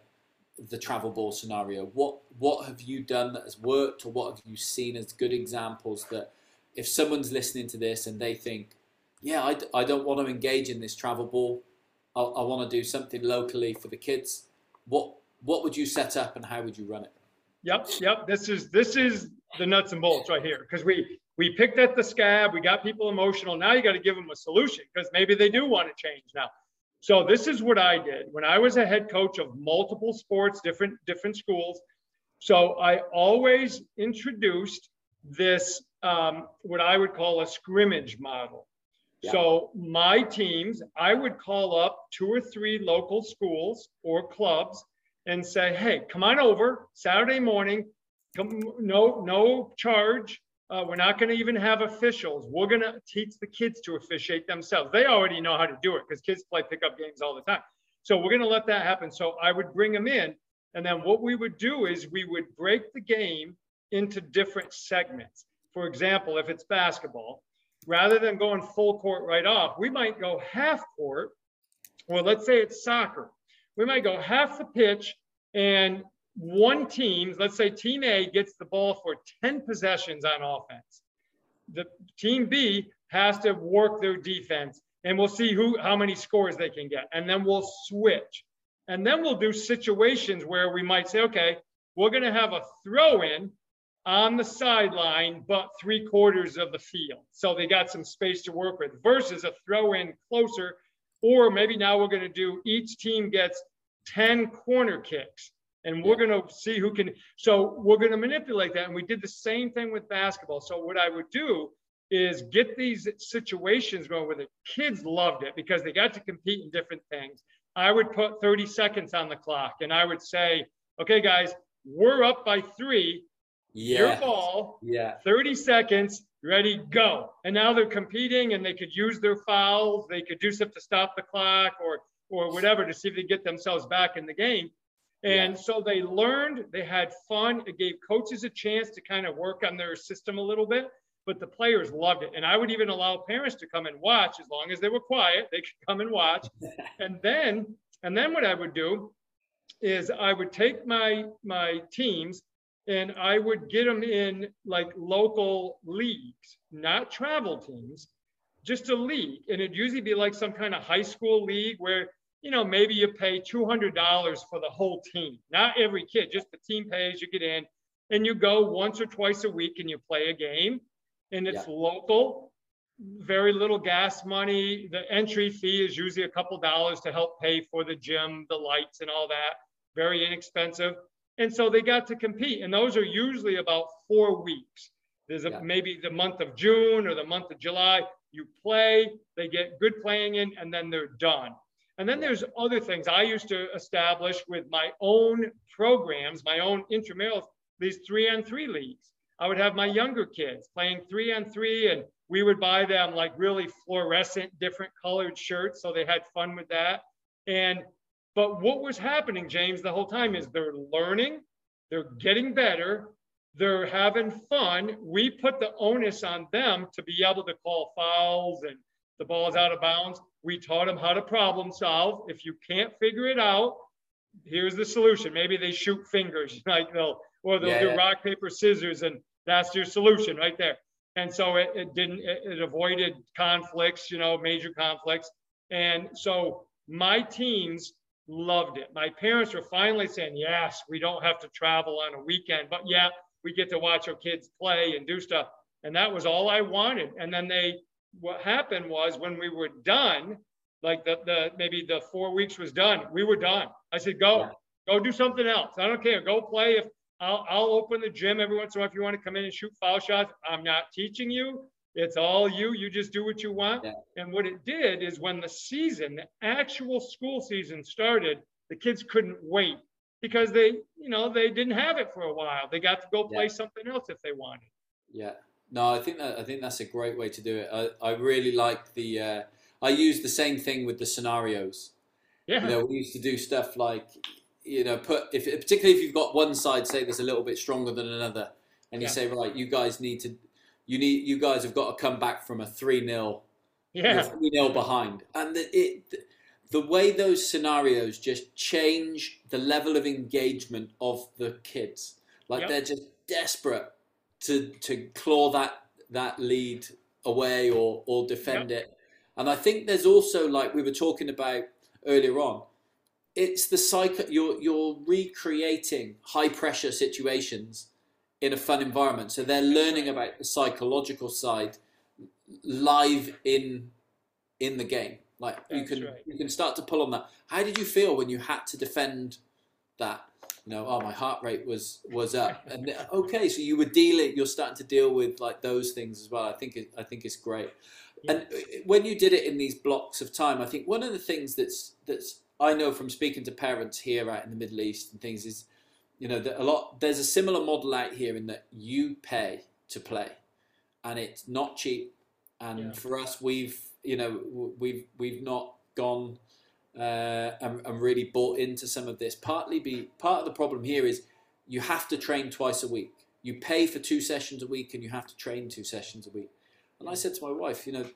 the travel ball scenario? What what have you done that has worked, or what have you seen as good examples that if someone's listening to this and they think, yeah, I, I don't want to engage in this travel ball, I, I want to do something locally for the kids. What what would you set up and how would you run it? Yep, yep. This is this is the nuts and bolts right here because we we picked at the scab, we got people emotional. Now you got to give them a solution because maybe they do want to change now. So this is what I did when I was a head coach of multiple sports, different different schools. So I always introduced this um, what I would call a scrimmage model. Yeah. So my teams, I would call up two or three local schools or clubs and say, hey, come on over Saturday morning. Come, no, no charge. Uh, we're not going to even have officials. We're going to teach the kids to officiate themselves. They already know how to do it because kids play pickup games all the time. So we're going to let that happen. So I would bring them in. And then what we would do is we would break the game into different segments. For example, if it's basketball, rather than going full court right off, we might go half court, or let's say it's soccer. We might go half the pitch and one team, let's say team A gets the ball for 10 possessions on offense. The team B has to work their defense and we'll see who how many scores they can get. And then we'll switch. And then we'll do situations where we might say, okay, we're going to have a throw in on the sideline, but three quarters of the field. So they got some space to work with versus a throw in closer. Or maybe now we're going to do each team gets 10 corner kicks and we're going to see who can. So we're going to manipulate that. And we did the same thing with basketball. So what I would do is get these situations going where the kids loved it because they got to compete in different things. I would put 30 seconds on the clock and I would say, okay, guys, we're up by three. Yeah. Your ball. Yeah. 30 seconds. Ready, go. And now they're competing and they could use their fouls. They could do stuff to stop the clock or or whatever to see if they get themselves back in the game. And yeah. so they learned, they had fun. It gave coaches a chance to kind of work on their system a little bit, but the players loved it. And I would even allow parents to come and watch as long as they were quiet, they could come and watch. <laughs> and then, and then what I would do is I would take my my teams and I would get them in like local leagues, not travel teams, just a league. And it'd usually be like some kind of high school league where, you know, maybe you pay $200 for the whole team. Not every kid, just the team pays, you get in, and you go once or twice a week and you play a game. And it's yeah. local, very little gas money. The entry fee is usually a couple dollars to help pay for the gym, the lights, and all that very inexpensive. And so they got to compete. And those are usually about four weeks. There's a, yeah. maybe the month of June or the month of July. You play, they get good playing in, and then they're done. And then there's other things I used to establish with my own programs, my own intramurals, these three on three leagues. I would have my younger kids playing three on three, and we would buy them like really fluorescent, different colored shirts. So they had fun with that. And but what was happening, James, the whole time is they're learning, they're getting better, they're having fun. We put the onus on them to be able to call fouls and the ball is out of bounds. We taught them how to problem solve. If you can't figure it out, here's the solution. Maybe they shoot fingers, <laughs> like they'll, or they'll yeah, do yeah. rock, paper, scissors, and that's your solution right there. And so it, it didn't, it, it avoided conflicts, you know, major conflicts. And so my teams loved it. My parents were finally saying, yes, we don't have to travel on a weekend, but yeah, we get to watch our kids play and do stuff. And that was all I wanted. And then they, what happened was when we were done, like the, the maybe the four weeks was done, we were done. I said, go, yeah. go do something else. I don't care. Go play. If I'll, I'll open the gym every once in a while if you want to come in and shoot foul shots. I'm not teaching you. It's all you. You just do what you want. Yeah. And what it did is when the season, the actual school season started, the kids couldn't wait because they, you know, they didn't have it for a while. They got to go play yeah. something else if they wanted. Yeah. No, I think that I think that's a great way to do it. I, I really like the. Uh, I use the same thing with the scenarios. Yeah. You know, we used to do stuff like, you know, put if particularly if you've got one side say that's a little bit stronger than another, and you yeah. say right, you guys need to you need you guys have got to come back from a 3 0 yeah. 3 0 behind. And the, it, the way those scenarios just change the level of engagement of the kids. Like yep. they're just desperate to, to claw that, that lead away or, or defend yep. it. And I think there's also, like we were talking about earlier on, it's the cycle, you're, you're recreating high pressure situations in a fun environment. So they're learning about the psychological side live in in the game. Like That's you can right. you can start to pull on that. How did you feel when you had to defend that? You know, oh my heart rate was was up. And okay, so you were dealing you're starting to deal with like those things as well. I think it, I think it's great. And uh, when you did it in these blocks of time, I think one of the things that's that's I know from speaking to parents here out in the Middle East and things is you know, that a lot. There's a similar model out here in that you pay to play, and it's not cheap. And yeah. for us, we've you know we've we've not gone uh, and, and really bought into some of this. Partly, be part of the problem here is you have to train twice a week. you pay for two sessions a week and you have to train two sessions a week. And I said to my wife, you know,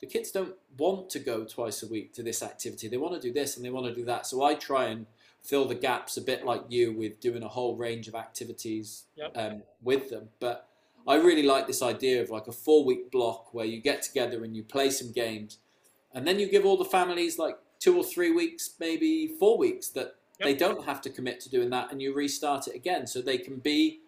the kids don't want to go twice a week to this activity. They want to do this and they want to do that. So I try and fill the gaps a bit like you with doing a whole range of activities Yep. um, with them. But I really like this idea of like a four week block where you get together and you play some games, and then you give all the families like two or three weeks, maybe four weeks that they don't have to commit to doing that, and you restart it again, so they can be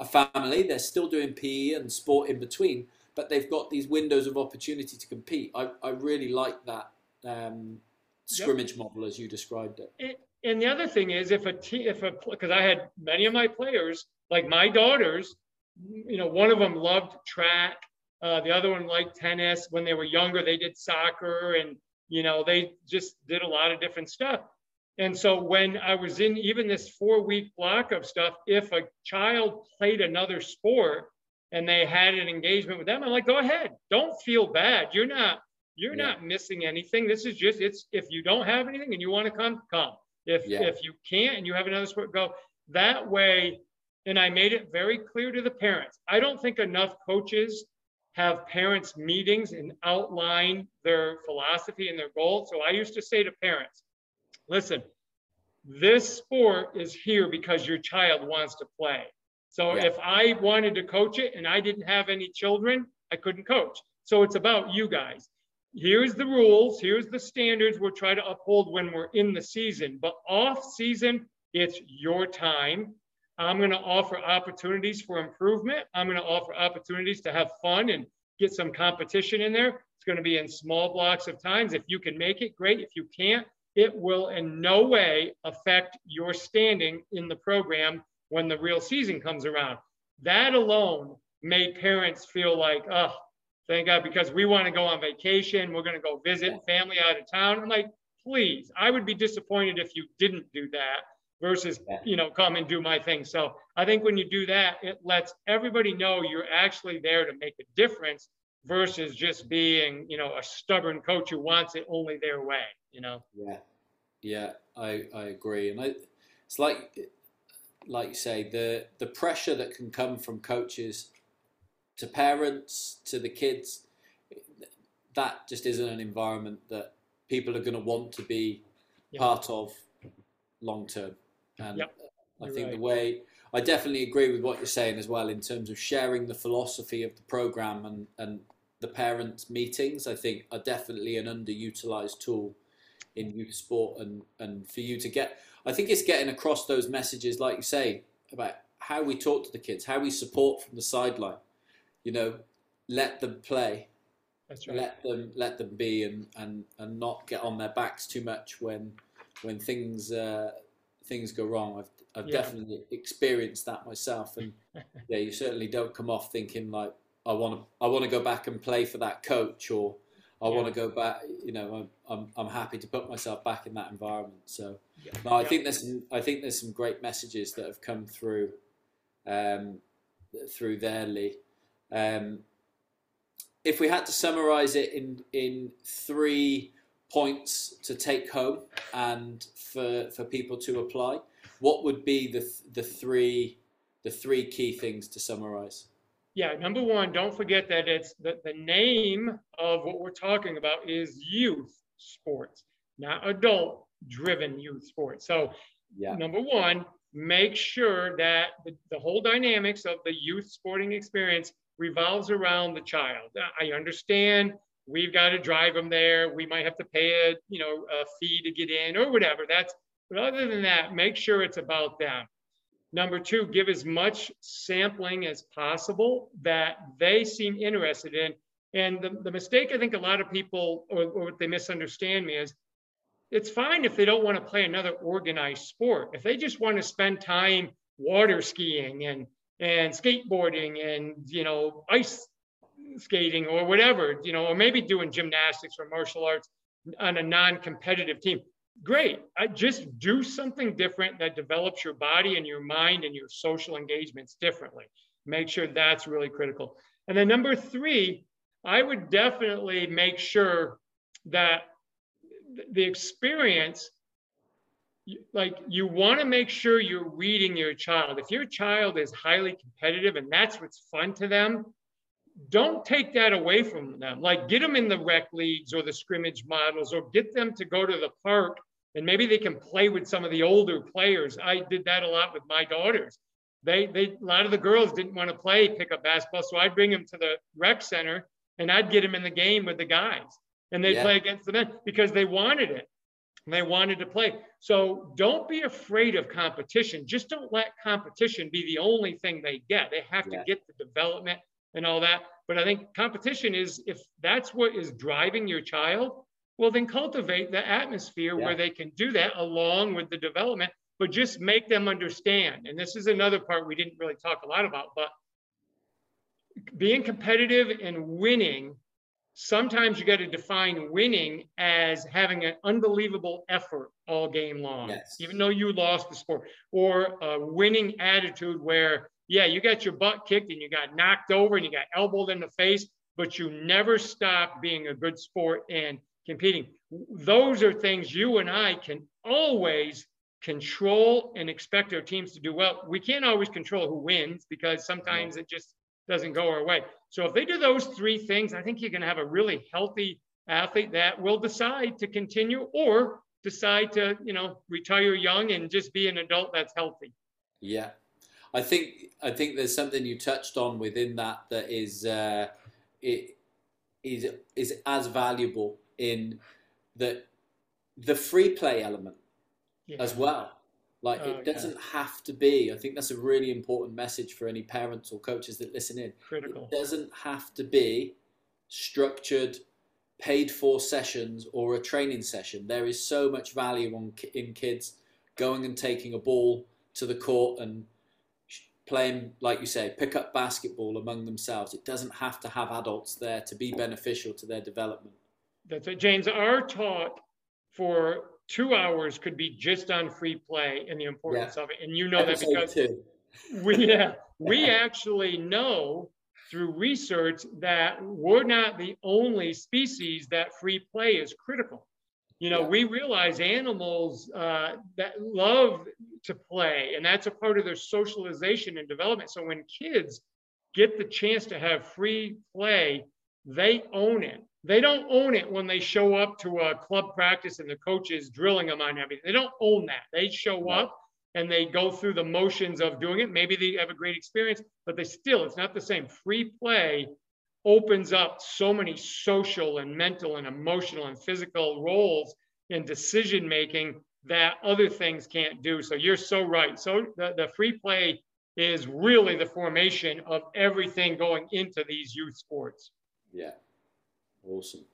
a family. They're still doing PE and sport in between, but they've got these windows of opportunity to compete. I, I really like that um, scrimmage model as you described it. And- And the other thing is, if a te- if a because I had many of my players, like my daughters, you know, one of them loved track, uh, the other one liked tennis. When they were younger, they did soccer, and you know, they just did a lot of different stuff. And so when I was in even this four week block of stuff, if a child played another sport and they had an engagement with them, I'm like, go ahead, don't feel bad. You're not you're Yeah. not missing anything. This is just it's if you don't have anything and you want to come, come. If Yeah. if you can't and you have another sport, go. That way, and I made it very clear to the parents. I don't think enough coaches have parents meetings and outline their philosophy and their goals. So I used to say to parents, listen, this sport is here because your child wants to play. So Yeah. if I wanted to coach it and I didn't have any children, I couldn't coach. So it's about you guys. Here's the rules, here's the standards we'll try to uphold when we're in the season. But off season, it's your time. I'm going to offer opportunities for improvement. I'm going to offer opportunities to have fun and get some competition in there. It's going to be in small blocks of times. If you can make it, great. If you can't, it will in no way affect your standing in the program when the real season comes around. That alone made parents feel like, oh, thank God, because we want to go on vacation. We're going to go visit family out of town. I'm like, please, I would be disappointed if you didn't do that versus, Yeah. you know, come and do my thing. So I think when you do that, it lets everybody know you're actually there to make a difference versus just being, you know, a stubborn coach who wants it only their way, you know? Yeah, yeah, I, I agree, and I, it's like like you say the the pressure that can come from coaches to parents to the kids, that just isn't an environment that people are going to want to be Yeah. part of long term. And Yep, I think the way I definitely agree with what you're saying as well in terms of sharing the philosophy of the program and and the parents meetings. I think are definitely an underutilized tool in youth sport and and for you to get. I think it's getting across those messages, like you say, about how we talk to the kids, how we support from the sideline. You know, let them play, That's right. let them let them be, and and and not get on their backs too much when when things uh, things go wrong. I've I've Yeah. definitely experienced that myself, and <laughs> yeah, you certainly don't come off thinking like I want to I want to go back and play for that coach or. I want to go back. You know, I'm, I'm I'm happy to put myself back in that environment. So, Yeah. no, I Yeah. think there's some, I think there's some great messages that have come through, um, through there, Lee. Um, if we had to summarize it in in three points to take home and for for people to apply, what would be the the three the three key things to summarize? Yeah, number one, don't forget that it's the, the name of what we're talking about is youth sports, not adult driven youth sports. So, Yeah, number one, make sure that the, the whole dynamics of the youth sporting experience revolves around the child. I understand we've got to drive them there. We might have to pay a you know a fee to get in or whatever. That's but other than that, make sure it's about them. Number two, give as much sampling as possible that they seem interested in. And the, the mistake I think a lot of people, or, or what they misunderstand me is, it's fine if they don't want to play another organized sport. If they just want to spend time water skiing and and skateboarding and you know ice skating or whatever, you know, or maybe doing gymnastics or martial arts on a non-competitive team great. I just do something different that develops your body and your mind and your social engagements differently. Make sure that's really critical. And then number three, I would definitely make sure that the experience like you want to make sure you're reading your child. If your child is highly competitive and that's what's fun to them, don't take that away from them. Like get them in the rec leagues or the scrimmage models or get them to go to the park and maybe they can play with some of the older players. I did that a lot with my daughters. They, they, a lot of the girls didn't want to play pickup basketball, so I'd bring them to the rec center and I'd get them in the game with the guys, and they'd yeah. play against the men because they wanted it. They wanted to play. So don't be afraid of competition. Just don't let competition be the only thing they get. They have to get the development and all that. But I think competition is if that's what is driving your child, well, then cultivate the atmosphere yeah. where they can do that along with the development, but just make them understand. And this is another part we didn't really talk a lot about, but being competitive and winning, sometimes you got to define winning as having an unbelievable effort all game long, yes. even though you lost the sport, or a winning attitude where, yeah, you got your butt kicked and you got knocked over and you got elbowed in the face, but you never stop being a good sport and competing. Those are things you and I can always control and expect our teams to do well. We can't always control who wins because sometimes it just doesn't go our way. So if they do those three things, I think you're going to have a really healthy athlete that will decide to continue or decide to, you know, retire young and just be an adult that's healthy. Yeah. I think I think there's something you touched on within that that is uh, it is is as valuable in the the free play element yeah. as well. Like oh, it doesn't yeah. have to be. I think that's a really important message for any parents or coaches that listen in. Critical. It doesn't have to be structured, paid for sessions or a training session. There is so much value on in kids going and taking a ball to the court and playing, like you say, pick up basketball among themselves. It doesn't have to have adults there to be beneficial to their development. That's it. James, our talk for two hours could be just on free play and the importance yeah. of it. And you know Episode that because two. we, <laughs> yeah, we actually know through research that we're not the only species that free play is critical. You know, yeah. we realize animals uh, that love to play, and that's a part of their socialization and development. So when kids get the chance to have free play, they own it. They don't own it when they show up to a club practice and the coach is drilling them on everything. They don't own that. They show up and they go through the motions of doing it. Maybe they have a great experience, but they still, it's not the same. Free play opens up so many social and mental and emotional and physical roles in decision making that other things can't do. So you're so right. So the, the free play is really the formation of everything going into these youth sports. Yeah. Awesome.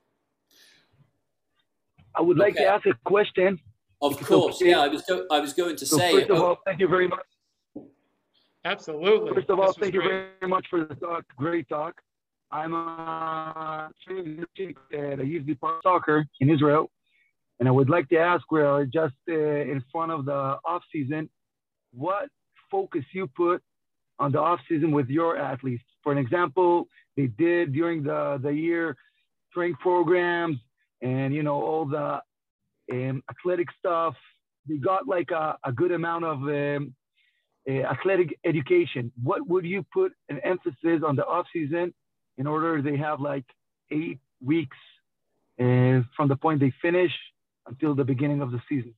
I would like okay. to ask a question. Of course, yeah. I was go- I was going to so say. First of oh, all, thank you very much. Absolutely. First of all, thank you very much for the talk. Great talk. I'm a at a youth department soccer in Israel, and I would like to ask, we're just uh, in front of the off season, what focus you put on the off season with your athletes? For an example, they did during the the year strength programs and you know all the um, athletic stuff. They got like a, a good amount of um, uh, athletic education. What would you put an emphasis on the off season in order they have like eight weeks uh, from the point they finish until the beginning of the season?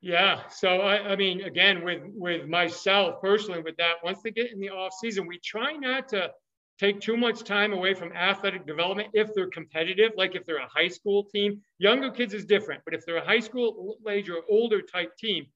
Yeah. So I, I, mean, again, with with myself personally, with that, once they get in the off season, we try not to take too much time away from athletic development if they're competitive, like if they're a high school team. Younger kids is different, but if they're a high school age or older type team,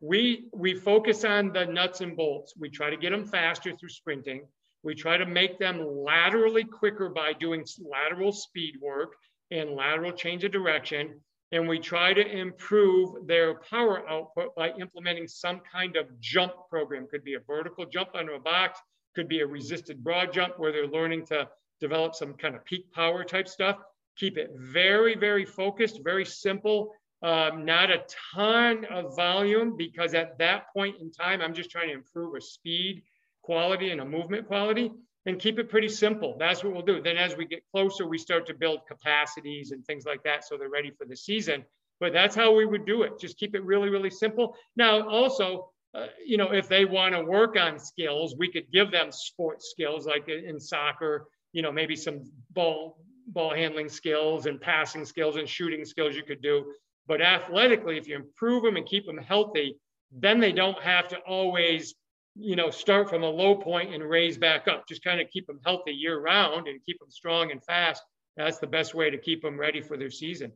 we we focus on the nuts and bolts. We try to get them faster through sprinting. We try to make them laterally quicker by doing lateral speed work and lateral change of direction. And we try to improve their power output by implementing some kind of jump program. Could be a vertical jump under a box, could be a resisted broad jump where they're learning to develop some kind of peak power type stuff. Keep it very, very focused, very simple, um, not a ton of volume because at that point in time, I'm just trying to improve a speed quality and a movement quality and keep it pretty simple. That's what we'll do. Then as we get closer, we start to build capacities and things like that so they're ready for the season. but that's how we would do it. Just keep it really, really simple. Now, also, uh, you know, if they want to work on skills, we could give them sports skills like in soccer, you know, maybe some ball ball handling skills and passing skills and shooting skills you could do. But athletically, if you improve them and keep them healthy, then they don't have to always, you know, start from a low point and raise back up. Just kind of keep them healthy year round and keep them strong and fast. That's the best way to keep them ready for their season.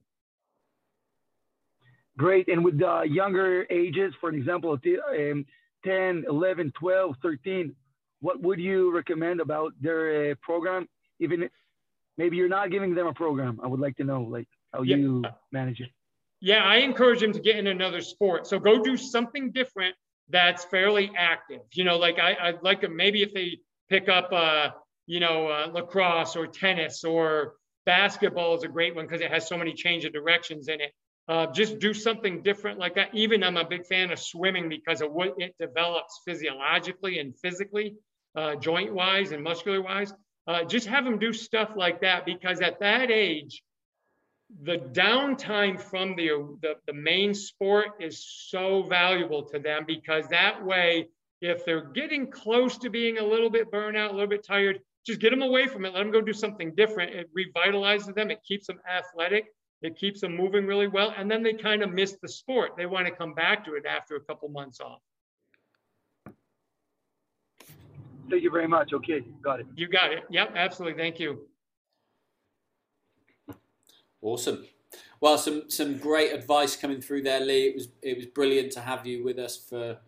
Great. And with the younger ages, for example, um, 10, 11, 12, 13, what would you recommend about their uh, program? Even maybe you're not giving them a program. I would like to know like how yeah. you manage it. Yeah, I encourage them to get in another sport. So go do something different that's fairly active. You know, like I, I'd like them maybe if they pick up, uh, you know, uh, lacrosse or tennis or basketball is a great one because it has so many change of directions in it. Uh, just do something different like that. Even I'm a big fan of swimming because of what it develops physiologically and physically, uh, joint wise and muscular wise. Uh, just have them do stuff like that because at that age, the downtime from the, the, the main sport is so valuable to them because that way, if they're getting close to being a little bit burnout, a little bit tired, just get them away from it. Let them go do something different. It revitalizes them. It keeps them athletic. It keeps them moving really well. And then they kind of miss the sport. They want to come back to it after a couple months off. Thank you very much. Okay, got it. You got it. Yep, absolutely. Thank you. Awesome. Well, some some great advice coming through there, Lee. It was it was brilliant to have you with us for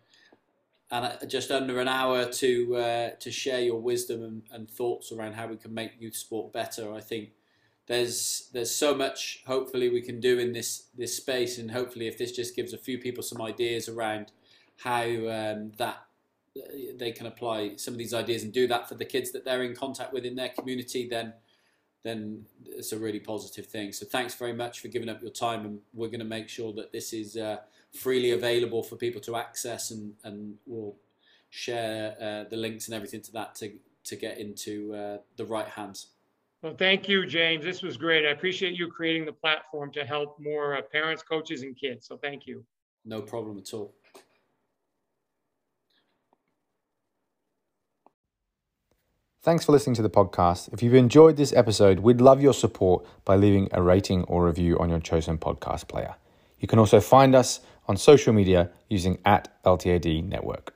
and just under an hour to uh, to share your wisdom and, and, thoughts around how we can make youth sport better. I think there's there's so much hopefully we can do in this this space, and hopefully if this just gives a few people some ideas around how um, that they can apply some of these ideas and do that for the kids that they're in contact with in their community, then then it's a really positive thing. So thanks very much for giving up your time, and we're going to make sure that this is uh, freely available for people to access, and and we'll share uh, the links and everything to that to to get into uh, the right hands. Well, thank you, James. This was great. I appreciate you creating the platform to help more uh, parents, coaches, and kids. So thank you. No problem at all. Thanks for listening to the podcast. If you've enjoyed this episode, we'd love your support by leaving a rating or review on your chosen podcast player. You can also find us on social media using at LTAD Network.